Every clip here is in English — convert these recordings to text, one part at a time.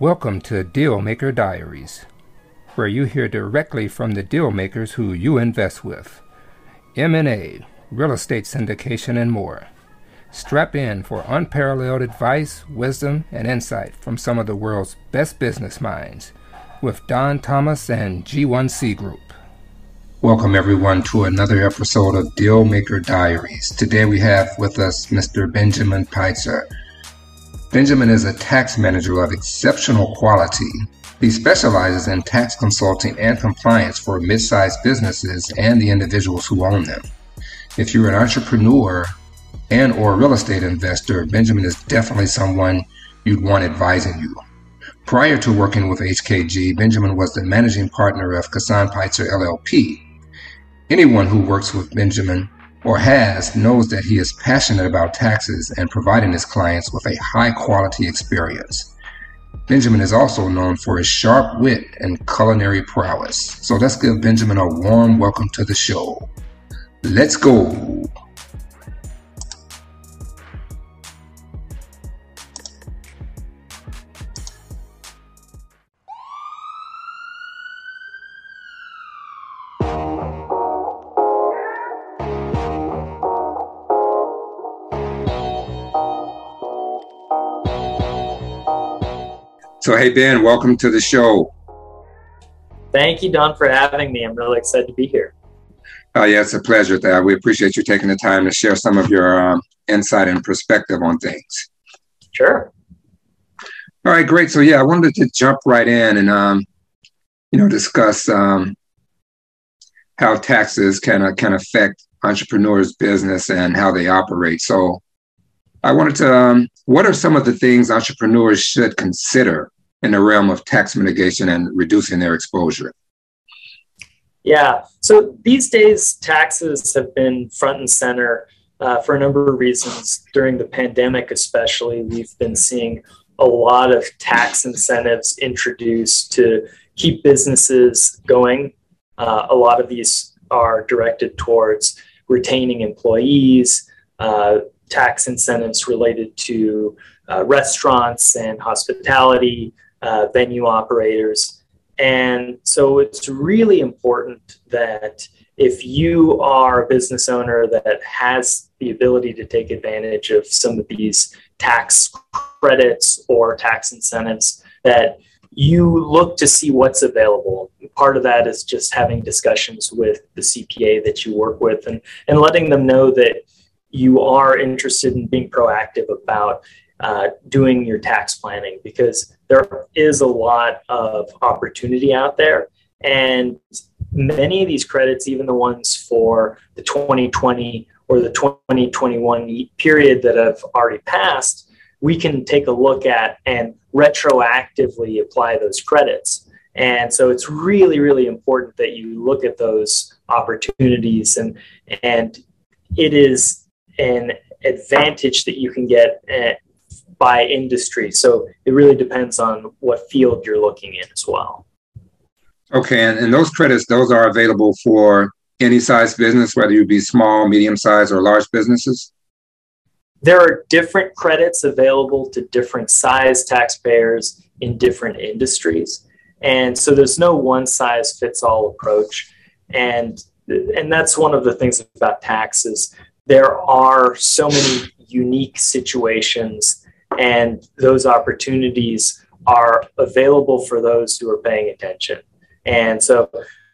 Welcome to Dealmaker Diaries, where you hear directly from the deal makers who you invest with. M&A, real estate syndication, and more. Strap in for unparalleled advice, wisdom, and insight from some of the world's best business minds with Don Thomas and G1C Group. Welcome, everyone, to another episode of Dealmaker Diaries. Today we have with us Mr. Benjamin Pitzer. Benjamin is a tax manager of exceptional quality. He specializes in tax consulting and compliance for mid-sized businesses and the individuals who own them. If you're an entrepreneur and or a real estate investor, Benjamin is definitely someone you'd want advising you. Prior to working with HKG, Benjamin was the managing partner of Kassan Pitzer LLP. Anyone who works with Benjamin or has knows that he is passionate about taxes and providing his clients with a high quality experience. Benjamin is also known for his sharp wit and culinary prowess. So let's give Benjamin a warm welcome to the show. Let's go. So, hey, Ben, welcome to the show. Thank you, Don, for having me. I'm really excited to be here. Oh, yeah, it's a pleasure. That we appreciate you taking the time to share some of your um, insight and perspective on things. Sure. All right, great. So, yeah, I wanted to jump right in and, um, you know, discuss um, how taxes can uh, can affect entrepreneurs' business and how they operate. So, I wanted to, um, what are some of the things entrepreneurs should consider in the realm of tax mitigation and reducing their exposure? Yeah, so these days, taxes have been front and center uh, for a number of reasons. During the pandemic, especially, we've been seeing a lot of tax incentives introduced to keep businesses going. Uh, a lot of these are directed towards retaining employees, uh, tax incentives related to uh, restaurants and hospitality, uh, venue operators. And so it's really important that if you are a business owner that has the ability to take advantage of some of these tax credits or tax incentives, that you look to see what's available. Part of that is just having discussions with the CPA that you work with and, and letting them know that you are interested in being proactive about uh, doing your tax planning because there is a lot of opportunity out there. And many of these credits, even the ones for the 2020 or the 2021 period that have already passed, we can take a look at and retroactively apply those credits. And so it's really, really important that you look at those opportunities and and it is an advantage that you can get uh, by industry. So it really depends on what field you're looking in as well. Okay, and, and those credits, those are available for any size business, whether you be small, medium size, or large businesses? There are different credits available to different size taxpayers in different industries. And so there's no one size fits all approach. And and that's one of the things about taxes there are so many unique situations, and those opportunities are available for those who are paying attention. And so,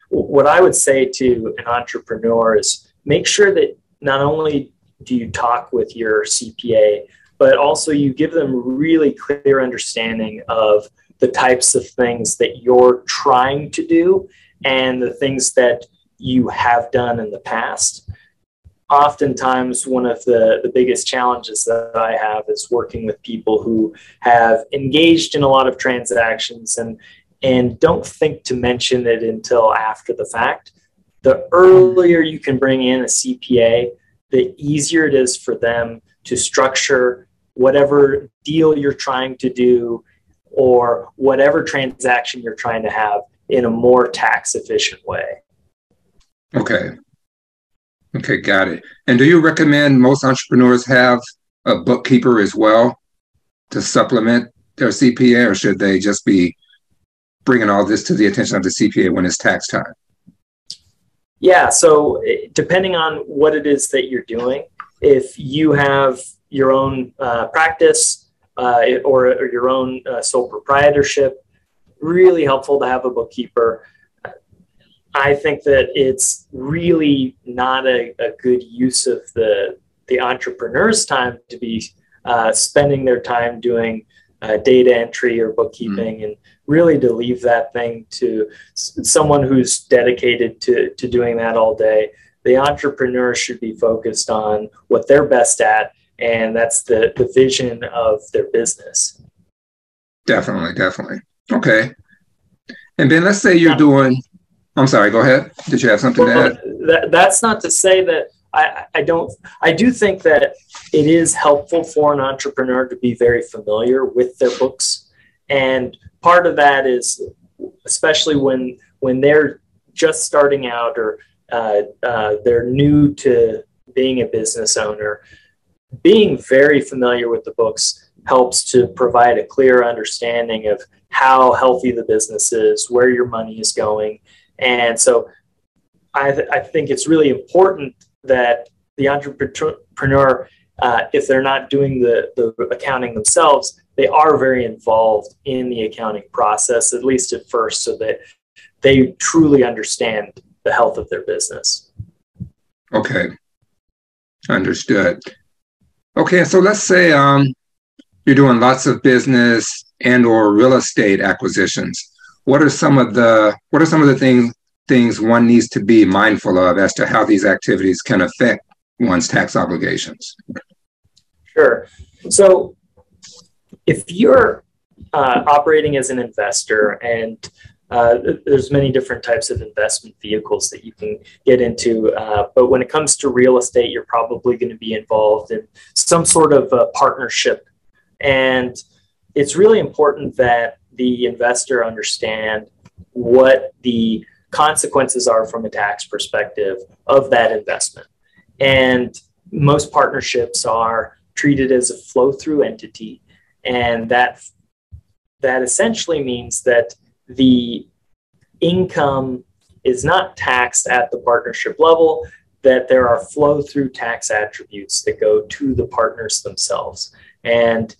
what I would say to an entrepreneur is make sure that not only do you talk with your CPA, but also you give them really clear understanding of the types of things that you're trying to do and the things that you have done in the past oftentimes one of the, the biggest challenges that I have is working with people who have engaged in a lot of transactions and and don't think to mention it until after the fact. The earlier you can bring in a CPA, the easier it is for them to structure whatever deal you're trying to do or whatever transaction you're trying to have in a more tax efficient way. Okay. Okay, got it. And do you recommend most entrepreneurs have a bookkeeper as well to supplement their CPA, or should they just be bringing all this to the attention of the CPA when it's tax time? Yeah, so eh, depending on what it is that you're doing, if you have your own uh, practice uh, or, or, your own uh, sole proprietorship, really helpful to have a bookkeeper. I think that it's really not a, a good use of the the entrepreneur's time to be uh, spending their time doing uh, data entry or bookkeeping mm. and really to leave that thing to someone who's dedicated to, to doing that all day. The entrepreneur should be focused on what they're best at and that's the, the vision of their business. Definitely definitely. Okay. And then let's say you're doing i'm sorry go ahead did you have something well, to add that, that's not to say that I, I don't I do think that it is helpful for an entrepreneur to be very familiar with their books. And part of that is especially when when they're just starting out or uh, uh, they're new to being a business owner, being very familiar with the books helps to provide a clear understanding of how healthy the business is, where your money is going. And so I, th- I think it's really important that the entrepreneur, uh, if they're not doing the, the accounting themselves, they are very involved in the accounting process, at least at first, so that they truly understand the health of their business. Okay, understood. Okay, so let's say um, you're doing lots of business and or real estate acquisitions. What are some of the what are some of the things things one needs to be mindful of as to how these activities can affect one's tax obligations? Sure. So, if you're uh, operating as an investor and uh, there's many different types of investment vehicles that you can get into, uh, but when it comes to real estate, you're probably going to be involved in some sort of partnership, and it's really important that the investor understand what the consequences are from a tax perspective of that investment. And most partnerships are treated as a flow through entity. And that, that essentially means that the income is not taxed at the partnership level, that there are flow through tax attributes that go to the partners themselves. And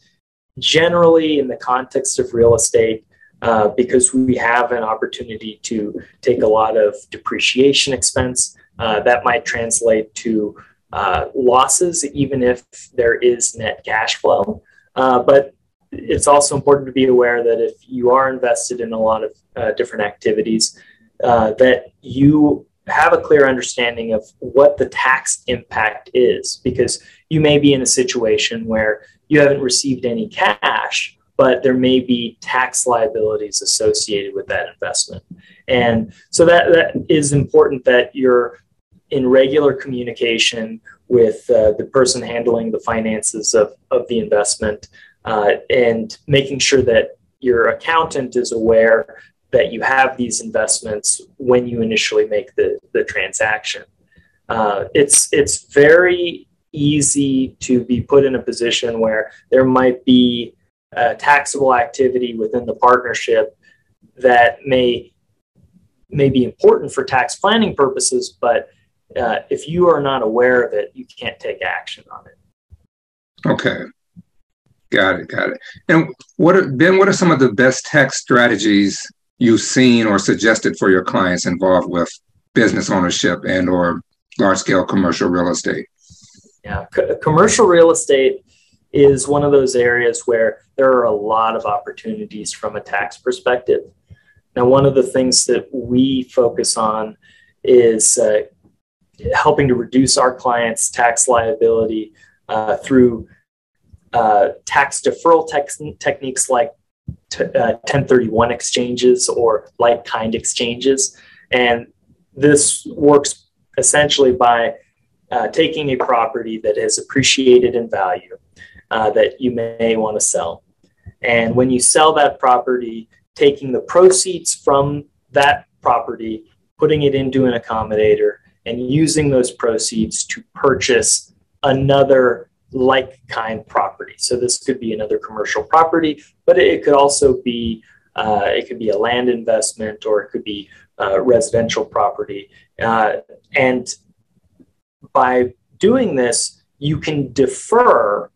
generally, in the context of real estate, uh, because we have an opportunity to take a lot of depreciation expense. Uh, that might translate to uh, losses, even if there is net cash flow. Uh, but it's also important to be aware that if you are invested in a lot of uh, different activities, that you have a clear understanding of what the tax impact is, because you may be in a situation where you haven't received any cash, but there may be tax liabilities associated with that investment. And so that, that is important that you're in regular communication with uh, the person handling the finances of, of the investment uh, and making sure that your accountant is aware that you have these investments when you initially make the, the transaction. Uh, it's, it's very easy to be put in a position where there might be taxable activity within the partnership that may may be important for tax planning purposes, but uh, if you are not aware of it, you can't take action on it. Okay, got it, got it. And what are, Ben? What are some of the best tax strategies you've seen or suggested for your clients involved with business ownership and or large scale commercial real estate? Yeah, C- commercial real estate is one of those areas where there are a lot of opportunities from a tax perspective. Now, one of the things that we focus on is uh, helping to reduce our clients' tax liability uh, through uh, tax deferral te- techniques like t- 1031 uh, exchanges or like kind exchanges. And this works essentially by uh, taking a property that has appreciated in value uh, that you may want to sell. And when you sell that property, taking the proceeds from that property, putting it into an accommodator, and using those proceeds to purchase another like kind property. So this could be another commercial property, but it, could also be uh, it could be a land investment or it could be uh, residential property. Uh, and by doing this, you can defer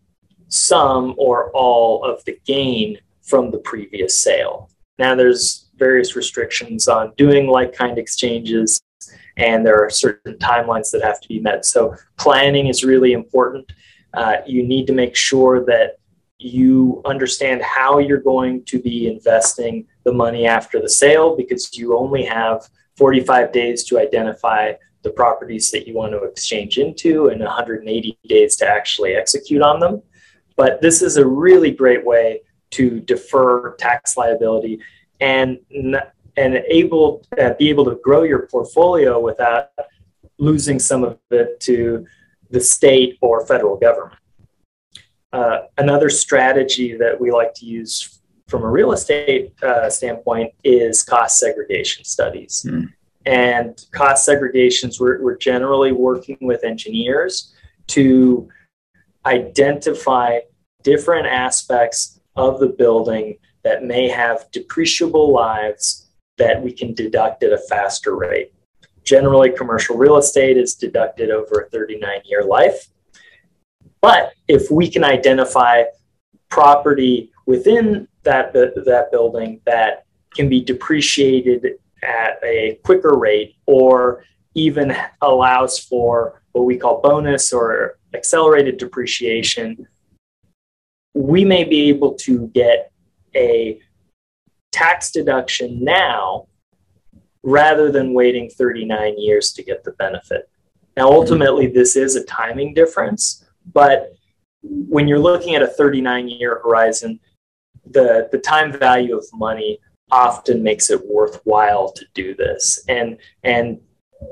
some or all of the gain from the previous sale. Now, there's various restrictions on doing like kind exchanges, and there are certain timelines that have to be met. So, planning is really important. Uh, you need to make sure that you understand how you're going to be investing the money after the sale because you only have 45 days to identify the properties that you want to exchange into and 180 days to actually execute on them. But this is a really great way to defer tax liability and and able uh, be able to grow your portfolio without losing some of it to the state or federal government. Uh, another strategy that we like to use from a real estate uh, standpoint is cost segregation studies. Mm. And cost segregations, we're, we're generally working with engineers to identify different aspects of the building that may have depreciable lives that we can deduct at a faster rate. Generally, commercial real estate is deducted over a 39 year life. But if we can identify property within that, that building that can be depreciated at a quicker rate or even allows for what we call bonus or accelerated depreciation, we may be able to get a tax deduction now rather than waiting 39 years to get the benefit. Now, ultimately, this is a timing difference, but when you're looking at a 39 year horizon, the, the time value of money often makes it worthwhile to do this. And, and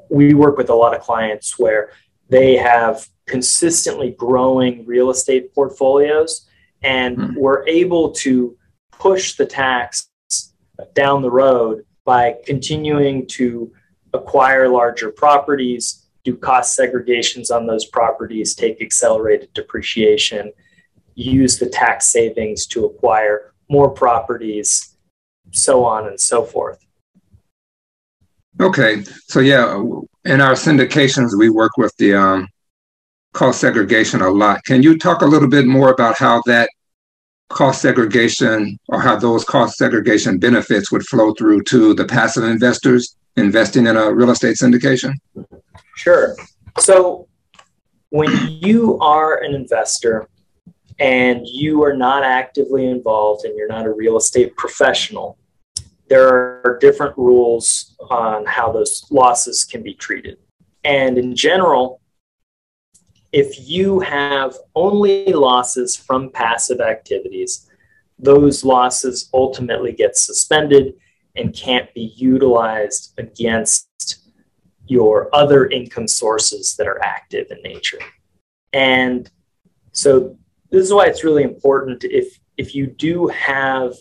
we work with a lot of clients where they have consistently growing real estate portfolios and mm-hmm. we're able to push the tax down the road by continuing to acquire larger properties, do cost segregations on those properties, take accelerated depreciation, use the tax savings to acquire more properties, so on and so forth. Okay, so yeah, in our syndications, we work with the um, cost segregation a lot. Can you talk a little bit more about how that cost segregation or how those cost segregation benefits would flow through to the passive investors investing in a real estate syndication? Sure. So when you are an investor and you are not actively involved and you're not a real estate professional, there are different rules on how those losses can be treated. And in general, if you have only losses from passive activities, those losses ultimately get suspended and can't be utilized against your other income sources that are active in nature. And so this is why it's really important if if you do have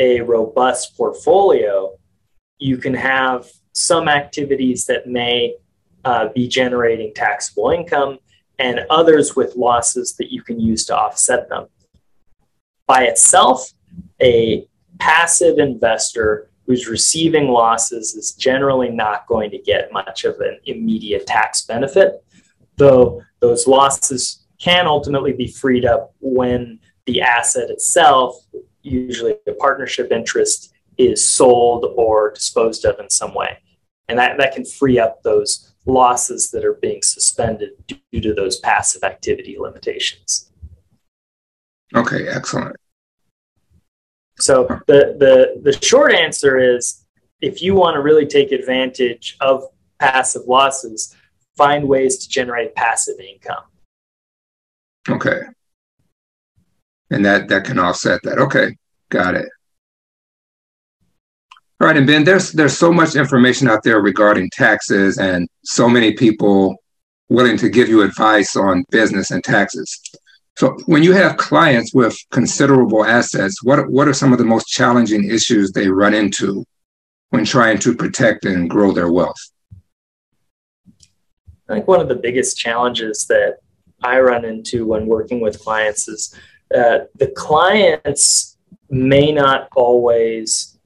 a robust portfolio, you can have some activities that may uh, be generating taxable income and others with losses that you can use to offset them. By itself, a passive investor who's receiving losses is generally not going to get much of an immediate tax benefit, though those losses can ultimately be freed up when the asset itself, usually a partnership interest, is sold or disposed of in some way. And that, that can free up those losses that are being suspended due to those passive activity limitations. Okay, excellent. So the the the short answer is if you want to really take advantage of passive losses, find ways to generate passive income. Okay. And that that can offset that. Okay, got it. All right, and Ben, there's there's so much information out there regarding taxes, and so many people willing to give you advice on business and taxes. So, when you have clients with considerable assets, what what are some of the most challenging issues they run into when trying to protect and grow their wealth? I think one of the biggest challenges that I run into when working with clients is uh, the clients may not always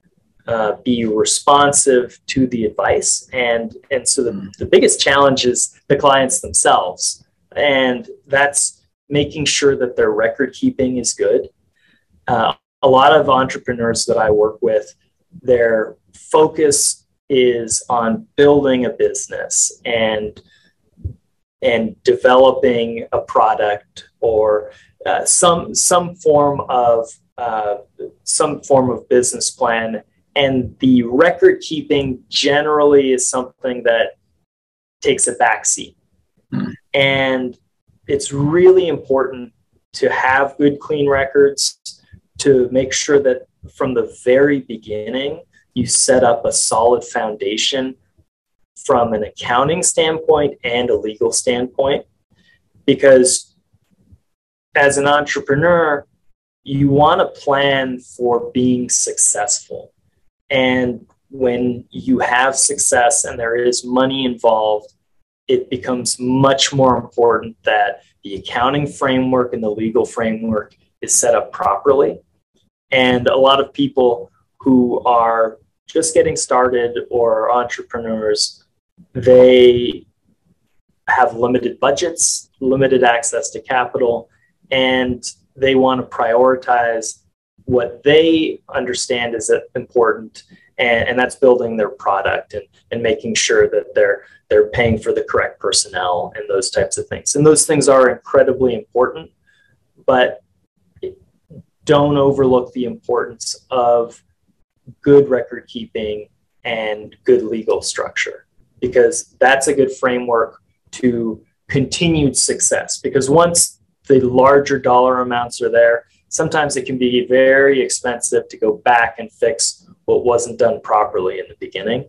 uh, be responsive to the advice. And, and so the, mm. the biggest challenge is the clients themselves. And that's making sure that their record keeping is good. Uh, a lot of entrepreneurs that I work with, their focus is on building a business and and developing a product or uh, some some form of uh, some form of business plan. And the record keeping generally is something that takes a backseat mm. and it's really important to have good clean records to make sure that from the very beginning you set up a solid foundation from an accounting standpoint and a legal standpoint. Because as an entrepreneur you want to plan for being successful. And when you have success and there is money involved it becomes much more important that the accounting framework and the legal framework is set up properly. And a lot of people who are just getting started or entrepreneurs, they have limited budgets, limited access to capital, and they want to prioritize what they understand is important and, and that's building their product and, and making sure that they're they're paying for the correct personnel and those types of things. And those things are incredibly important but don't overlook the importance of good record keeping and good legal structure because that's a good framework to continued success. Because once the larger dollar amounts are there. Sometimes it can be very expensive to go back and fix what wasn't done properly in the beginning.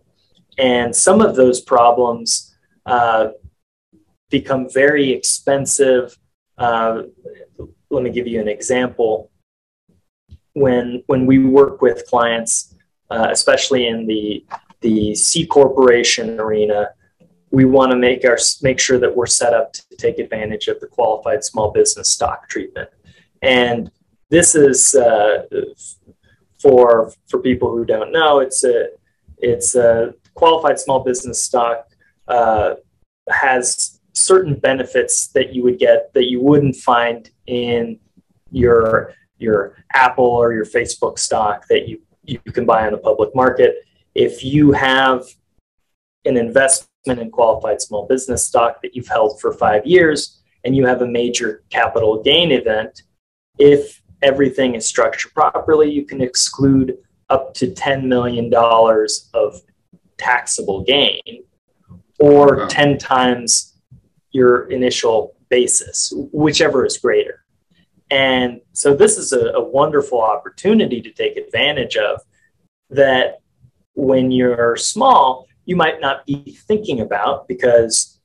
And some of those problems uh, become very expensive. Uh, let me give you an example. When when we work with clients, uh, especially in the the C corporation arena, we want to make our make sure that we're set up to take advantage of the qualified small business stock treatment, and this is uh, for for people who don't know. It's a it's a qualified small business stock uh, has certain benefits that you would get that you wouldn't find in your your Apple or your Facebook stock that you, you can buy on the public market. If you have an investment in qualified small business stock that you've held for five years and you have a major capital gain event, if everything is structured properly, you can exclude up to $10 million of taxable gain or wow. 10 times your initial basis, whichever is greater. And so this is a, a wonderful opportunity to take advantage of that when you're small, you might not be thinking about because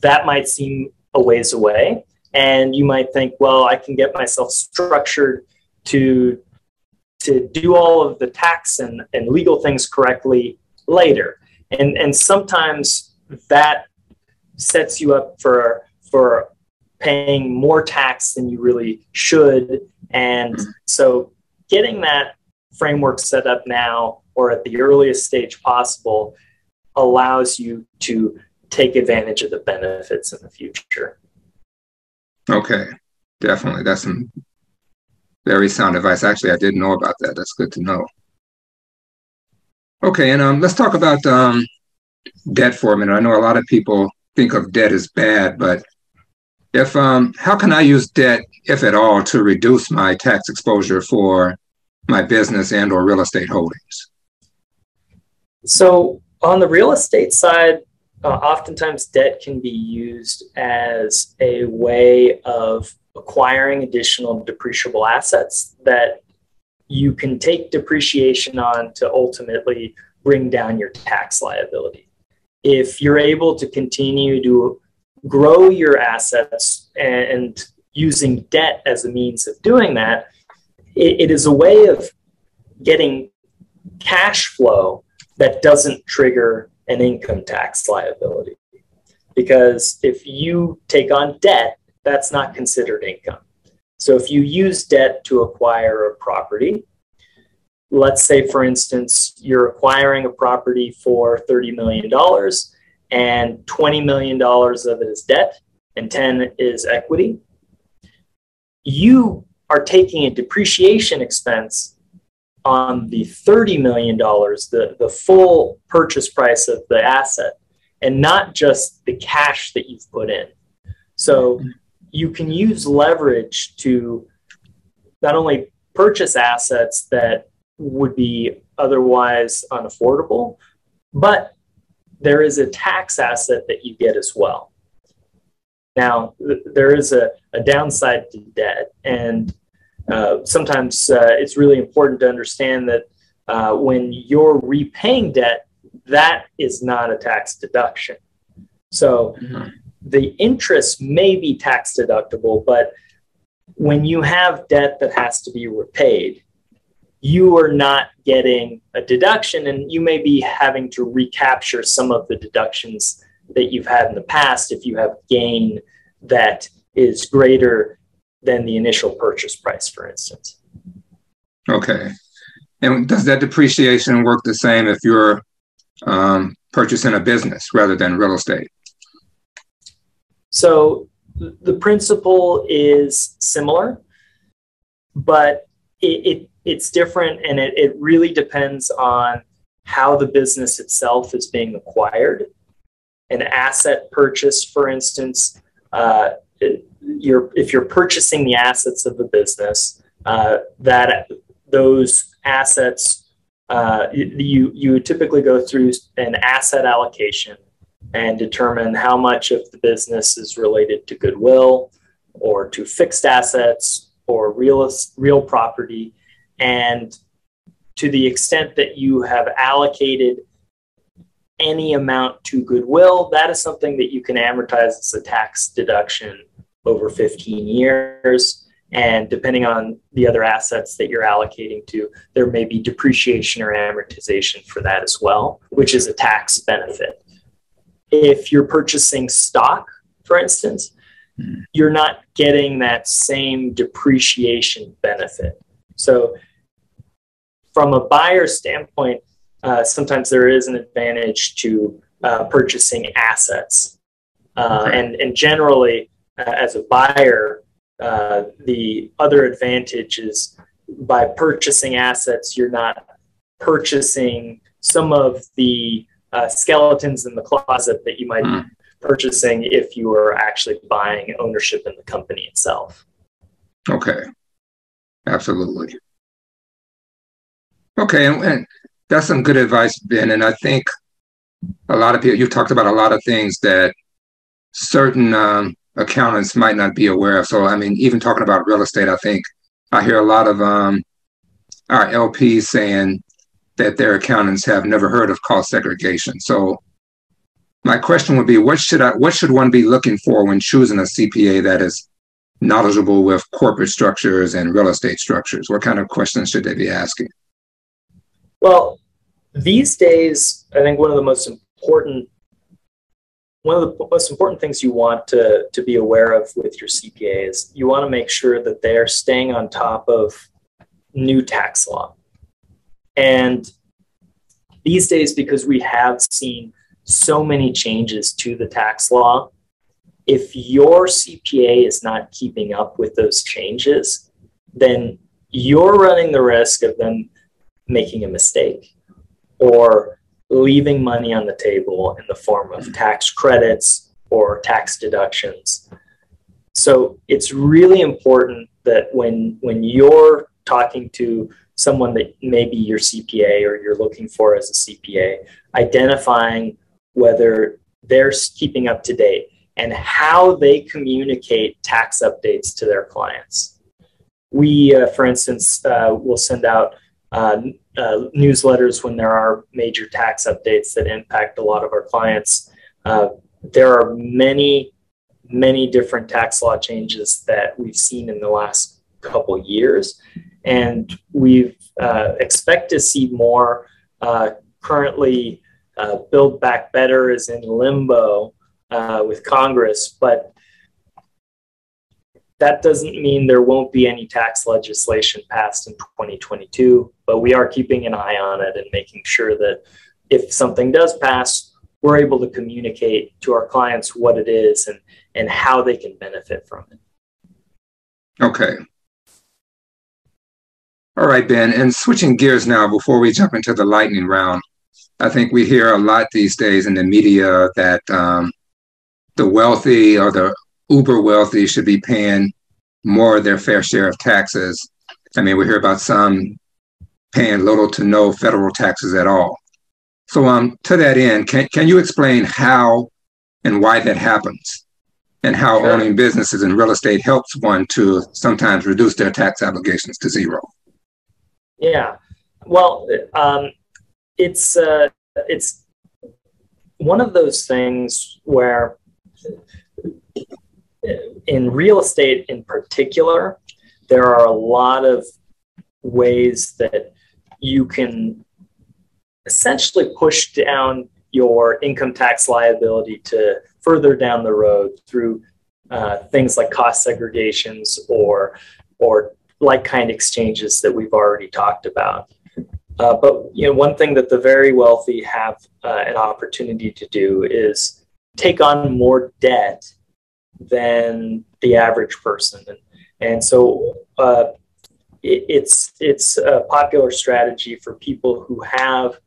that might seem a ways away. And you might think, well, I can get myself structured to, to do all of the tax and, and legal things correctly later. And, and sometimes that sets you up for, for paying more tax than you really should. And so getting that framework set up now or at the earliest stage possible allows you to take advantage of the benefits in the future. Okay, definitely. That's some very sound advice. Actually, I didn't know about that. That's good to know. Okay, and um, let's talk about um, debt for a minute. I know a lot of people think of debt as bad, but if um, how can I use debt, if at all, to reduce my tax exposure for my business and or real estate holdings? So on the real estate side, uh, oftentimes debt can be used as a way of acquiring additional depreciable assets that you can take depreciation on to ultimately bring down your tax liability. If you're able to continue to grow your assets and using debt as a means of doing that, it, it is a way of getting cash flow that doesn't trigger an income tax liability. Because if you take on debt, that's not considered income. So if you use debt to acquire a property, let's say, for instance, you're acquiring a property for $30 million and $20 million of it is debt and 10 is equity. You are taking a depreciation expense on the $30 million, the, the full purchase price of the asset, and not just the cash that you've put in. So you can use leverage to not only purchase assets that would be otherwise unaffordable, but there is a tax asset that you get as well. Now, th- there is a, a downside to debt, and uh, sometimes uh, it's really important to understand that uh, when you're repaying debt, that is not a tax deduction. So mm-hmm. the interest may be tax deductible, but when you have debt that has to be repaid, you are not getting a deduction, and you may be having to recapture some of the deductions that you've had in the past if you have gain that is greater than the initial purchase price, for instance. Okay. And does that depreciation work the same if you're um, purchasing a business rather than real estate? So the principle is similar, but it, it it's different and it, it really depends on how the business itself is being acquired. An asset purchase, for instance, uh, you're, if you're purchasing the assets of the business, uh, that those assets, uh, you, you typically go through an asset allocation and determine how much of the business is related to goodwill or to fixed assets or real, real property. And to the extent that you have allocated any amount to goodwill, that is something that you can amortize as a tax deduction over 15 years. And depending on the other assets that you're allocating to, there may be depreciation or amortization for that as well, which is a tax benefit. If you're purchasing stock, for instance, hmm. you're not getting that same depreciation benefit. So, from a buyer standpoint, uh, sometimes there is an advantage to uh, purchasing assets. Uh, and, and generally, uh, as a buyer, uh, the other advantage is by purchasing assets, you're not purchasing some of the uh, skeletons in the closet that you might mm. be purchasing if you were actually buying ownership in the company itself. Okay. Absolutely. Okay, and, and that's some good advice, Ben. And I think a lot of people you've talked about a lot of things that certain um, accountants might not be aware of. So I mean, even talking about real estate, I think I hear a lot of um, our LPs saying that their accountants have never heard of cost segregation. So my question would be, what should I, what should one be looking for when choosing a CPA that is knowledgeable with corporate structures and real estate structures? What kind of questions should they be asking? Well, these days, I think one of the most important one of the most important things you want to, to be aware of with your CPA is you want to make sure that they're staying on top of new tax law. And these days, because we have seen so many changes to the tax law, if your CPA is not keeping up with those changes, then you're running the risk of them making a mistake or leaving money on the table in the form of tax credits or tax deductions. So it's really important that when when you're talking to someone that may be your CPA or you're looking for as a CPA, identifying whether they're keeping up to date and how they communicate tax updates to their clients. We, uh, for instance, uh, will send out uh, uh, newsletters when there are major tax updates that impact a lot of our clients. Uh, there are many, many different tax law changes that we've seen in the last couple years, and we uh, expect to see more. Uh, currently, Build Back Better is in limbo with Congress, but that doesn't mean there won't be any tax legislation passed in 2022, but we are keeping an eye on it and making sure that if something does pass, we're able to communicate to our clients what it is and, and how they can benefit from it. Okay. All right, Ben. And switching gears now before we jump into the lightning round, I think we hear a lot these days in the media that um, the wealthy or the uber wealthy should be paying more of their fair share of taxes. I mean, we hear about some paying little to no federal taxes at all. So, um, to that end, can, can you explain how and why that happens? And how sure. owning businesses and real estate helps one to sometimes reduce their tax obligations to zero? Yeah. Well, um, it's uh, it's one of those things where in real estate in particular, there are a lot of ways that you can essentially push down your income tax liability to further down the road through uh, things like cost segregations or or like kind exchanges that we've already talked about. Uh, but you know, one thing that the very wealthy have uh, an opportunity to do is take on more debt than the average person, and, and so uh, it, it's it's a popular strategy for people who have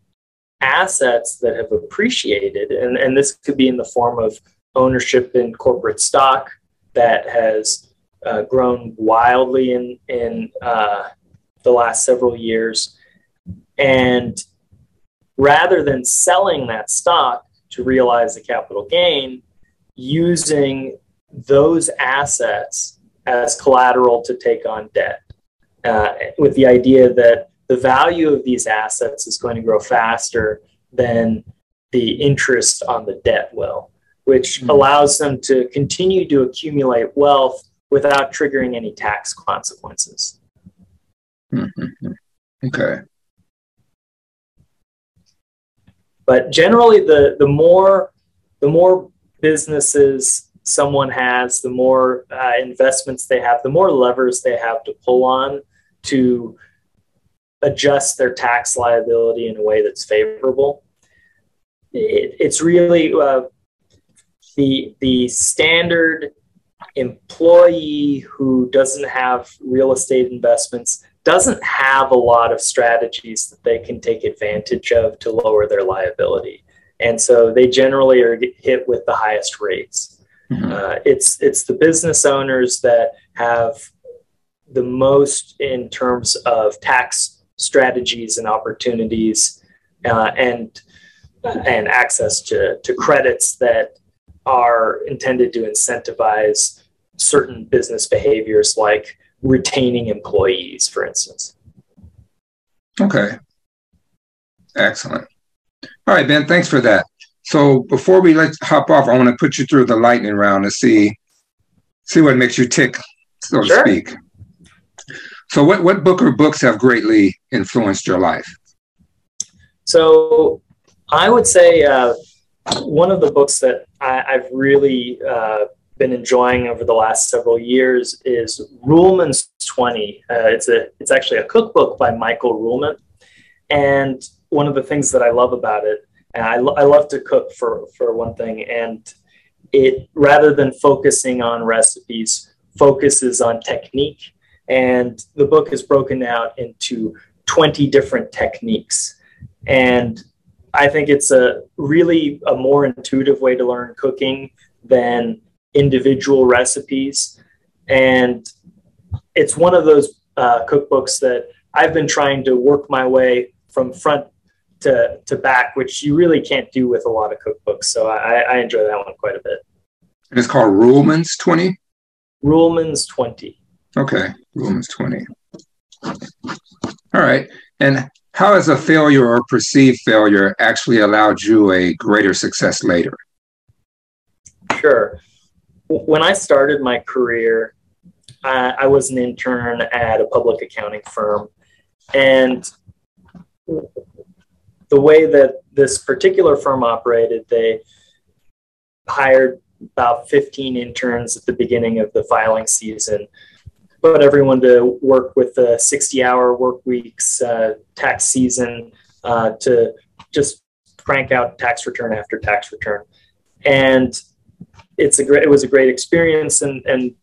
assets that have appreciated, and, and this could be in the form of ownership in corporate stock that has uh, grown wildly in in uh, the last several years, and rather than selling that stock to realize the capital gain, using those assets as collateral to take on debt, uh, with the idea that the value of these assets is going to grow faster than the interest on the debt will, which mm-hmm. allows them to continue to accumulate wealth without triggering any tax consequences. Mm-hmm. Okay. But generally, the the more the more businesses someone has, the more uh, investments they have, the more levers they have to pull on to adjust their tax liability in a way that's favorable. It, it's really uh, the the standard employee who doesn't have real estate investments doesn't have a lot of strategies that they can take advantage of to lower their liability. And so they generally are hit with the highest rates. Mm-hmm. Uh, it's it's the business owners that have the most in terms of tax strategies and opportunities uh, and and access to, to credits that are intended to incentivize certain business behaviors like retaining employees, for instance. Okay. Excellent. All right, Ben, thanks for that. So before we let hop off, I want to put you through the lightning round to see see what makes you tick, so sure. to speak. So what, what book or books have greatly influenced your life? So I would say uh, one of the books that I, have really uh, been enjoying over the last several years is Ruhlman's 20. Uh, it's a it's actually a cookbook by Michael Ruhlman, and one of the things that I love about it, and I, lo- I love to cook for for one thing, and it rather than focusing on recipes, focuses on technique, and the book is broken out into 20 different techniques, and I think it's a really a more intuitive way to learn cooking than individual recipes. And it's one of those uh, cookbooks that I've been trying to work my way from front to, to back, which you really can't do with a lot of cookbooks. So I, I enjoy that one quite a bit. And it's called Ruhlman's 20? Ruhlman's 20. Okay, Ruhlman's 20. All right. And how has a failure or perceived failure actually allowed you a greater success later? Sure. When I started my career, I, I was an intern at a public accounting firm. And the way that this particular firm operated, they hired about 15 interns at the beginning of the filing season. Put everyone to work with the 60 hour work weeks, uh, tax season uh, to just crank out tax return after tax return. And it's a great, it was a great experience. And, and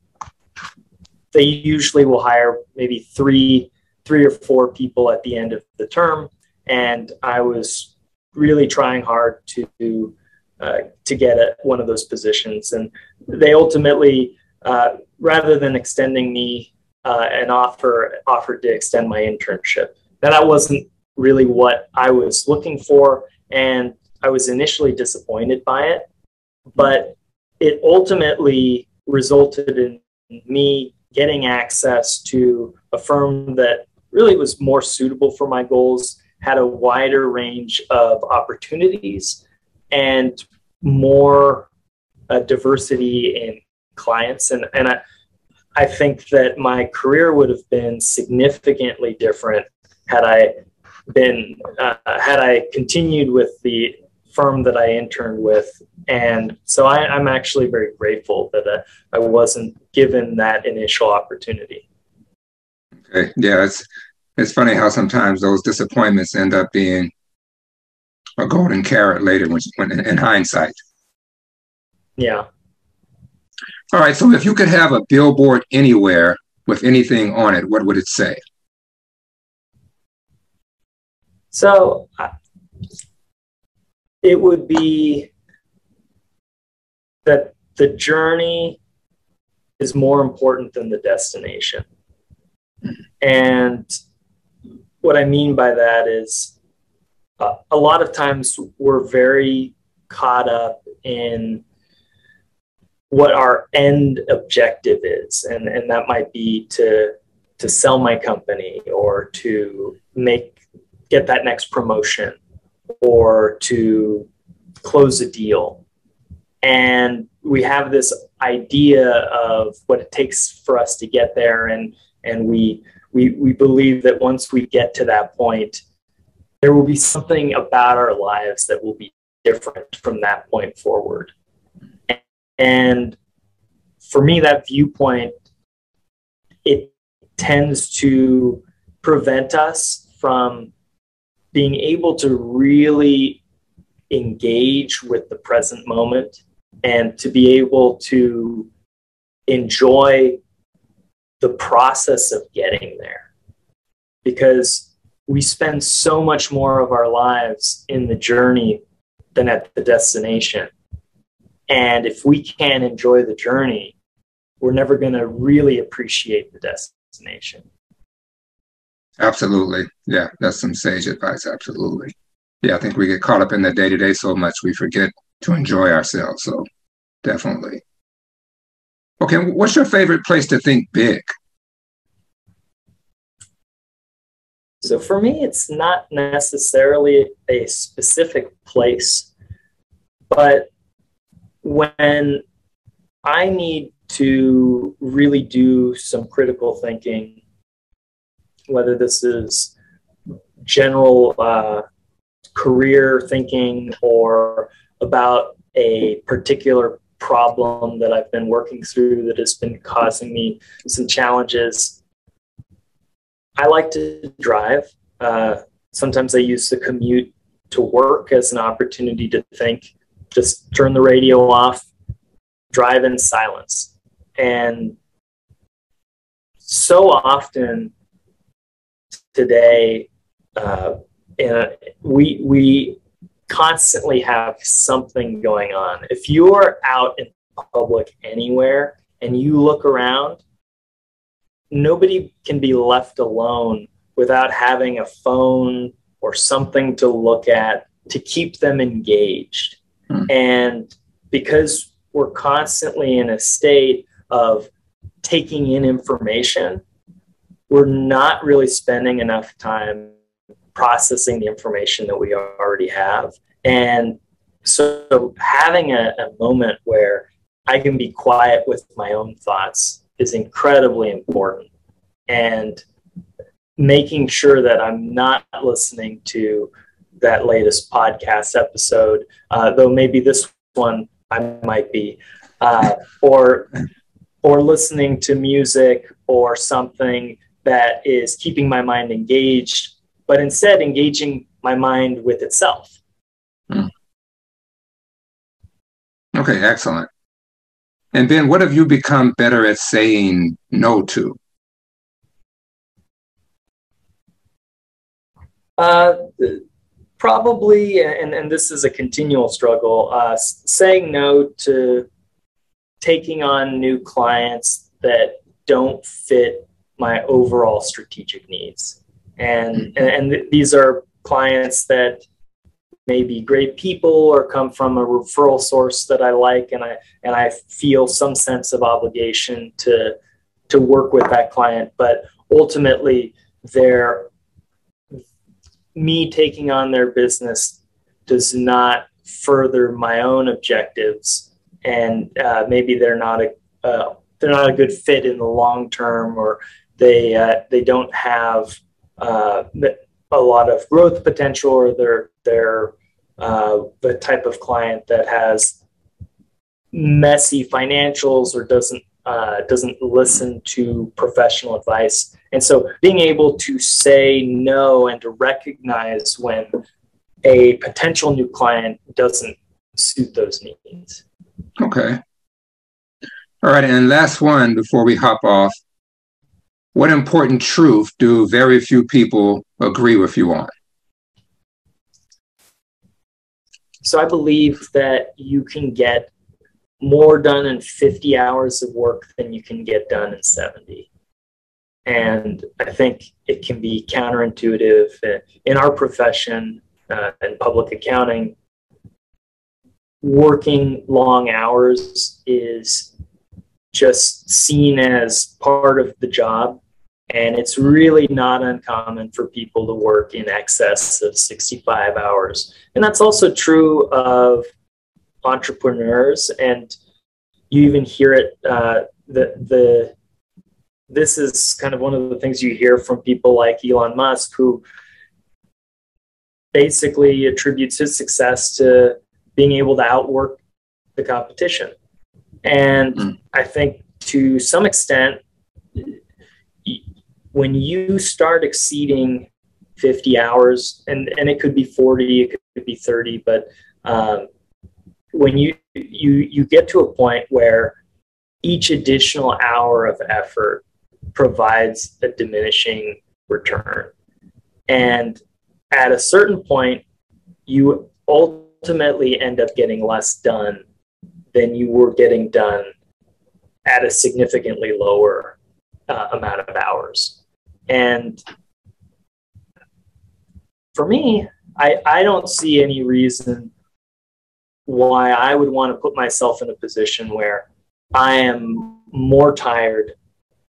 they usually will hire maybe three, three or four people at the end of the term. And I was really trying hard to uh, to get at one of those positions. And they ultimately, uh, rather than extending me uh, an offer, offered to extend my internship. Now, that wasn't really what I was looking for, and I was initially disappointed by it, but it ultimately resulted in me getting access to a firm that really was more suitable for my goals, had a wider range of opportunities, and more uh, diversity in clients. And, and I, I think that my career would have been significantly different had I been, uh, had I continued with the firm that I interned with. And so I, am actually very grateful that uh, I wasn't given that initial opportunity. Okay. Yeah. It's, it's funny how sometimes those disappointments end up being a golden carrot later when, when in hindsight. Yeah. All right. So if you could have a billboard anywhere with anything on it, what would it say? So uh, it would be that the journey is more important than the destination. And what I mean by that is uh, a lot of times we're very caught up in what our end objective is and, and that might be to to sell my company or to make get that next promotion or to close a deal. And we have this idea of what it takes for us to get there and and we we we believe that once we get to that point there will be something about our lives that will be different from that point forward. And for me, that viewpoint, it tends to prevent us from being able to really engage with the present moment and to be able to enjoy the process of getting there. Because we spend so much more of our lives in the journey than at the destination. And if we can't enjoy the journey, we're never going to really appreciate the destination. Absolutely. Yeah, that's some sage advice. Absolutely. Yeah, I think we get caught up in the day to day so much we forget to enjoy ourselves. So definitely. Okay, what's your favorite place to think big? So for me, it's not necessarily a specific place, but when I need to really do some critical thinking, whether this is general uh, career thinking or about a particular problem that I've been working through that has been causing me some challenges, I like to drive. Uh, sometimes I use the commute to work as an opportunity to think. Just turn the radio off, drive in silence. And so often today, uh, we, we constantly have something going on. If you're out in public anywhere and you look around, nobody can be left alone without having a phone or something to look at to keep them engaged. Mm. And because we're constantly in a state of taking in information, we're not really spending enough time processing the information that we already have. And so having a, a moment where I can be quiet with my own thoughts is incredibly important. And making sure that I'm not listening to that latest podcast episode, uh, though maybe this one I might be. uh, or or listening to music or something that is keeping my mind engaged, but instead engaging my mind with itself. Hmm. Okay, excellent. And then what have you become better at saying no to? Uh, probably, and, and this is a continual struggle, uh, saying no to taking on new clients that don't fit my overall strategic needs. And, and, and these are clients that may be great people or come from a referral source that I like and I and I feel some sense of obligation to to work with that client. But ultimately their me taking on their business does not further my own objectives. And uh, maybe they're not a uh, they're not a good fit in the long term or they uh, they don't have uh, a lot of growth potential or they're they're uh, the type of client that has messy financials or doesn't uh, doesn't listen to professional advice. And so being able to say no and to recognize when a potential new client doesn't suit those needs. Okay. All right and last one before we hop off what important truth do very few people agree with you on? So I believe that you can get more done in 50 hours of work than you can get done in 70. And I think it can be counterintuitive in our profession uh, in public accounting. Working long hours is just seen as part of the job and it's really not uncommon for people to work in excess of 65 hours. And that's also true of entrepreneurs. And you even hear it, uh, the, the, this is kind of one of the things you hear from people like Elon Musk, who basically attributes his success to being able to outwork the competition. And mm. I think to some extent, when you start exceeding 50 hours and, and it could be 40 it could be 30 but um, when you you you get to a point where each additional hour of effort provides a diminishing return. And at a certain point you ultimately end up getting less done than you were getting done at a significantly lower uh, amount of hours and for me, I, I don't see any reason why I would want to put myself in a position where I am more tired,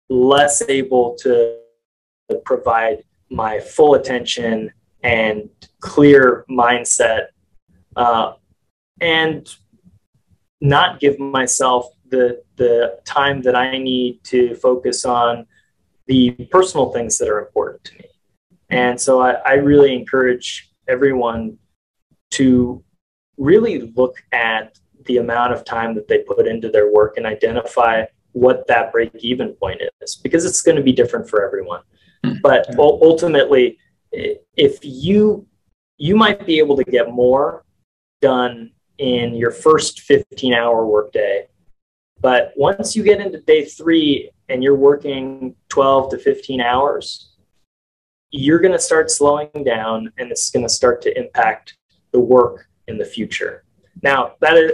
less able to provide my full attention and clear mindset, uh, and not give myself the the time that I need to focus on the personal things that are important to me. And so I, I really encourage everyone to really look at the amount of time that they put into their work and identify what that break even point is because it's going to be different for everyone. Hmm. But ultimately, if you you might be able to get more done in your first 15 hour workday but once you get into day three and you're working 12 to 15 hours, you're going to start slowing down and it's going to start to impact the work in the future. Now, that is,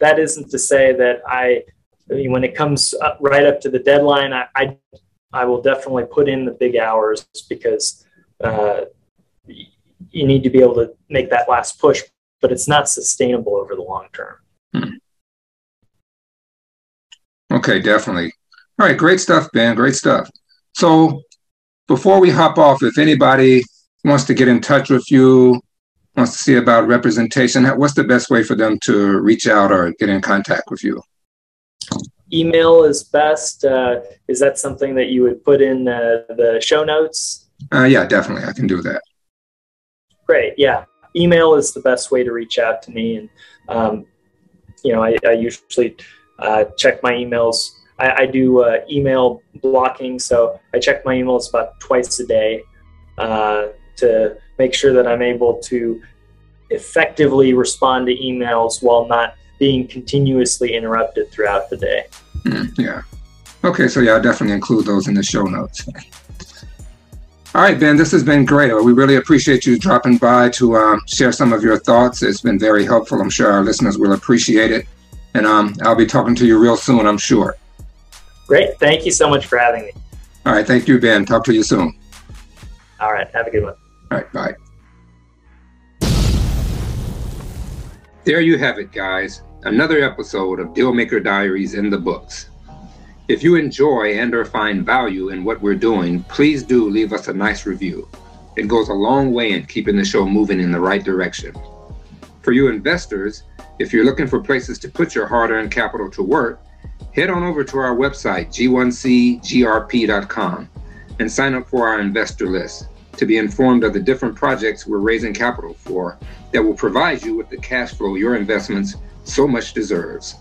that isn't to say that I, I mean, when it comes up, right up to the deadline, I, I, I, will definitely put in the big hours because uh, you need to be able to make that last push, but it's not sustainable over the long term. Hmm. Okay, definitely. All right, great stuff, Ben. Great stuff. So before we hop off, if anybody wants to get in touch with you, wants to see about representation, what's the best way for them to reach out or get in contact with you? Email is best. Uh, is that something that you would put in uh, the show notes? Uh, yeah, definitely. I can do that. Great. Yeah. Email is the best way to reach out to me. And, um, you know, I, I usually uh, check my emails. I, I do uh, email blocking, so I check my emails about twice a day uh, to make sure that I'm able to effectively respond to emails while not being continuously interrupted throughout the day. Mm, yeah. Okay, so yeah, I'll definitely include those in the show notes. All right, Ben, this has been great. We really appreciate you dropping by to um, share some of your thoughts. It's been very helpful. I'm sure our listeners will appreciate it. And um, I'll be talking to you real soon, I'm sure. Great. Thank you so much for having me. All right. Thank you, Ben. Talk to you soon. All right. Have a good one. All right. Bye. There you have it, guys. Another episode of Dealmaker Diaries in the books. If you enjoy and or find value in what we're doing, please do leave us a nice review. It goes a long way in keeping the show moving in the right direction. For you investors, if you're looking for places to put your hard-earned capital to work, head on over to our website, g1cgrp.com, and sign up for our investor list to be informed of the different projects we're raising capital for that will provide you with the cash flow your investments so much deserves.